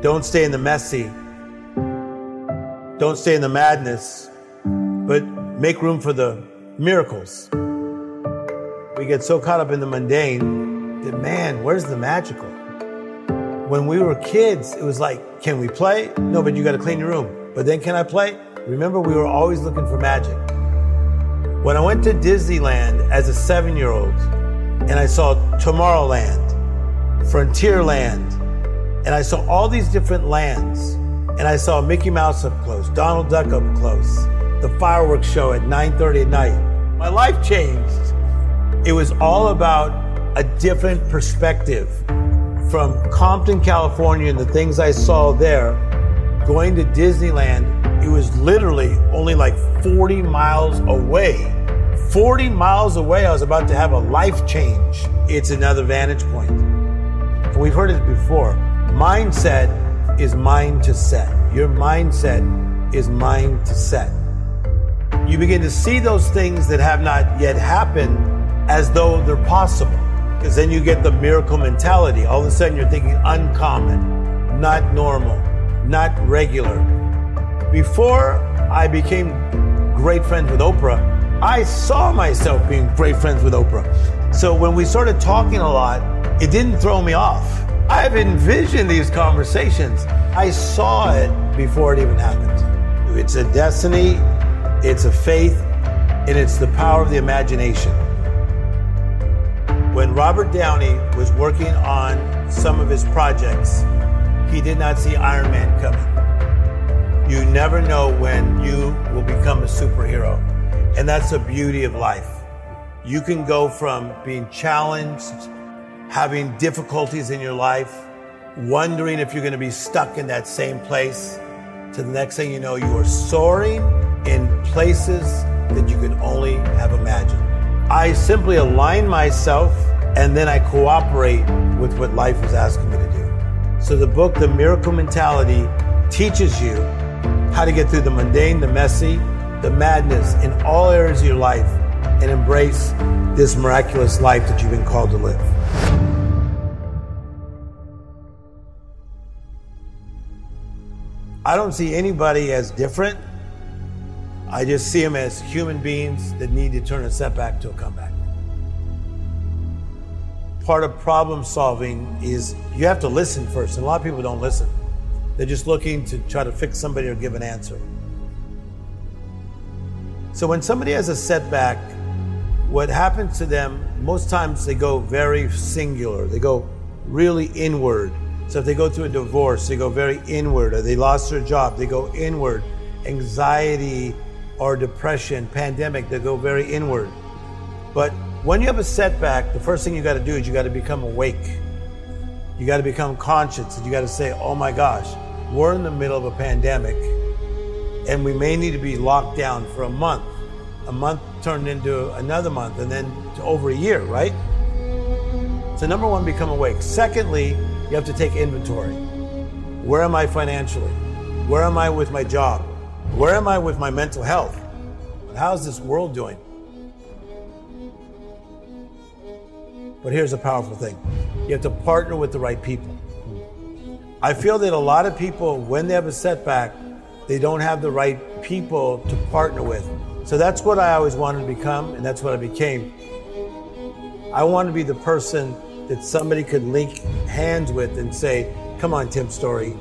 Don't stay in the messy. Don't stay in the madness, but make room for the miracles. We get so caught up in the mundane that, man, where's the magical? When we were kids, it was like, can we play? No, but you got to clean your room. But then, can I play? Remember, we were always looking for magic. When I went to Disneyland as a seven year old and I saw Tomorrowland, Frontierland, and I saw all these different lands. And I saw Mickey Mouse up close, Donald Duck up close, the fireworks show at 9:30 at night. My life changed. It was all about a different perspective from Compton, California, and the things I saw there. Going to Disneyland, it was literally only like 40 miles away. 40 miles away, I was about to have a life change. It's another vantage point. We've heard it before. Mindset is mind to set. Your mindset is mind to set. You begin to see those things that have not yet happened as though they're possible. Because then you get the miracle mentality. All of a sudden you're thinking uncommon, not normal, not regular. Before I became great friends with Oprah, I saw myself being great friends with Oprah. So when we started talking a lot, it didn't throw me off. I've envisioned these conversations. I saw it before it even happened. It's a destiny, it's a faith, and it's the power of the imagination. When Robert Downey was working on some of his projects, he did not see Iron Man coming. You never know when you will become a superhero. And that's the beauty of life. You can go from being challenged, having difficulties in your life, wondering if you're going to be stuck in that same place, to the next thing you know, you are soaring in places that you could only have imagined. I simply align myself and then I cooperate with what life is asking me to do. So the book, The Miracle Mentality, teaches you how to get through the mundane, the messy, the madness in all areas of your life and embrace this miraculous life that you've been called to live. I don't see anybody as different. I just see them as human beings that need to turn a setback to a comeback. Part of problem solving is you have to listen first, and a lot of people don't listen. They're just looking to try to fix somebody or give an answer. So when somebody has a setback, what happens to them, most times they go very singular. They go really inward. So if they go through a divorce, they go very inward, or they lost their job, they go inward. Anxiety or depression, pandemic, they go very inward. But when you have a setback, the first thing you got to do is you got to become awake. You got to become conscious and you got to say, oh my gosh, we're in the middle of a pandemic and we may need to be locked down for a month. A month turned into another month and then to over a year, right? So, number one, become awake. Secondly, you have to take inventory. Where am I financially? Where am I with my job? Where am I with my mental health? How's this world doing? But here's a powerful thing you have to partner with the right people. I feel that a lot of people, when they have a setback, they don't have the right people to partner with. So that's what I always wanted to become, and that's what I became. I wanted to be the person that somebody could link hands with and say, Come on, Tim Storey.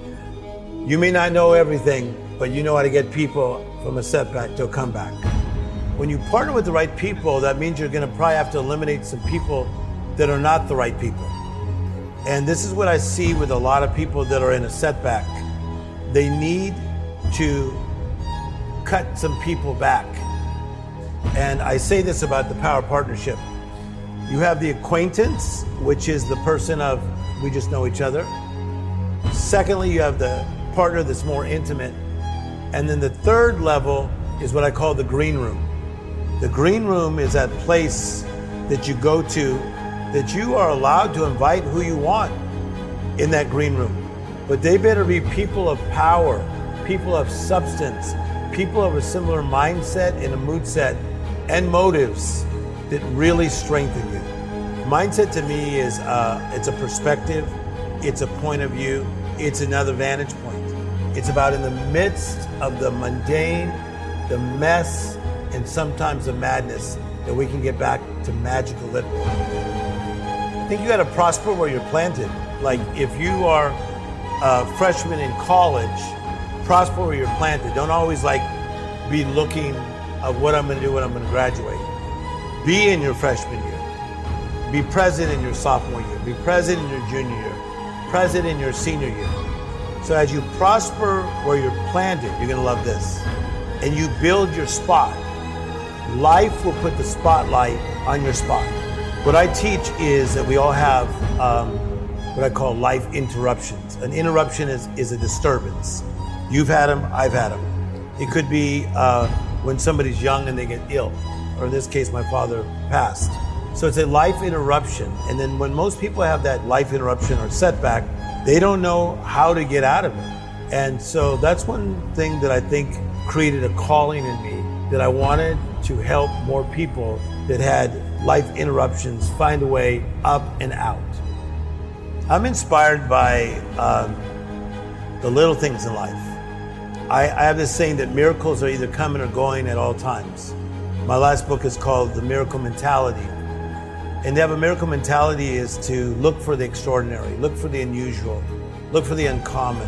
You may not know everything, but you know how to get people from a setback to a comeback. When you partner with the right people, that means you're going to probably have to eliminate some people that are not the right people. And this is what I see with a lot of people that are in a setback. They need to cut some people back. And I say this about the power partnership. You have the acquaintance, which is the person of we just know each other. Secondly, you have the partner that's more intimate. And then the third level is what I call the green room. The green room is that place that you go to that you are allowed to invite who you want in that green room. But they better be people of power, people of substance, people of a similar mindset and a mood set and motives that really strengthen you. Mindset to me is uh, it's a perspective, it's a point of view, it's another vantage point. It's about in the midst of the mundane, the mess, and sometimes the madness that we can get back to magical living. I think you got to prosper where you're planted. Like if you are a freshman in college, prosper where you're planted. Don't always like be looking of what I'm going to do when I'm going to graduate. Be in your freshman year. Be present in your sophomore year. Be present in your junior year. Present in your senior year. So as you prosper where you're planted, you're going to love this. And you build your spot. Life will put the spotlight on your spot. What I teach is that we all have um, what I call life interruptions. An interruption is, is a disturbance. You've had them, I've had them. It could be uh, when somebody's young and they get ill, or in this case, my father passed. So it's a life interruption. And then when most people have that life interruption or setback, they don't know how to get out of it. And so that's one thing that I think created a calling in me that I wanted to help more people that had life interruptions find a way up and out. I'm inspired by um, the little things in life. I, I have this saying that miracles are either coming or going at all times. My last book is called The Miracle Mentality. And to have a miracle mentality is to look for the extraordinary, look for the unusual, look for the uncommon.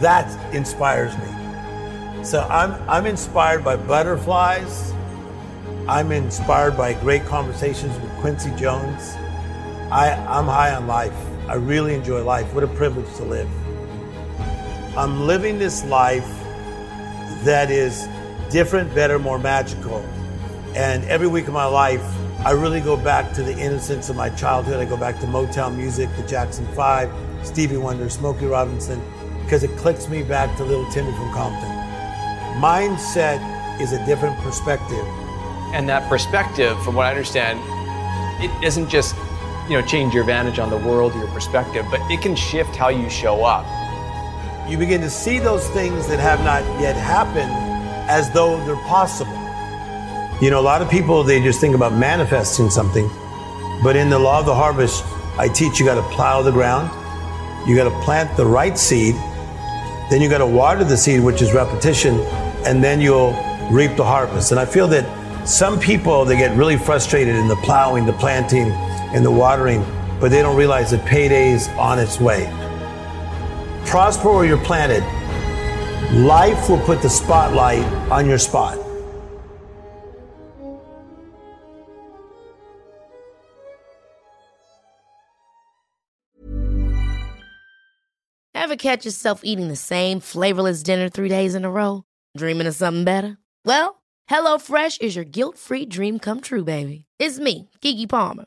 That inspires me. So I'm, I'm inspired by butterflies. I'm inspired by great conversations with Quincy Jones. I, I'm high on life. I really enjoy life. What a privilege to live. I'm living this life that is different, better, more magical. And every week of my life, I really go back to the innocence of my childhood. I go back to Motown music, the Jackson Five, Stevie Wonder, Smokey Robinson, because it clicks me back to little Timmy from Compton. Mindset is a different perspective. And that perspective, from what I understand, it doesn't just you know change your vantage on the world, your perspective, but it can shift how you show up. You begin to see those things that have not yet happened as though they're possible. You know, a lot of people, they just think about manifesting something. But in the law of the harvest, I teach you got to plow the ground, you got to plant the right seed, then you got to water the seed, which is repetition, and then you'll reap the harvest. And I feel that some people, they get really frustrated in the plowing, the planting, and the watering, but they don't realize that payday is on its way. Prosper where you're planted. Life will put the spotlight on your spot. Ever catch yourself eating the same flavorless dinner three days in a row? Dreaming of something better? Well, HelloFresh is your guilt free dream come true, baby. It's me, Keke Palmer.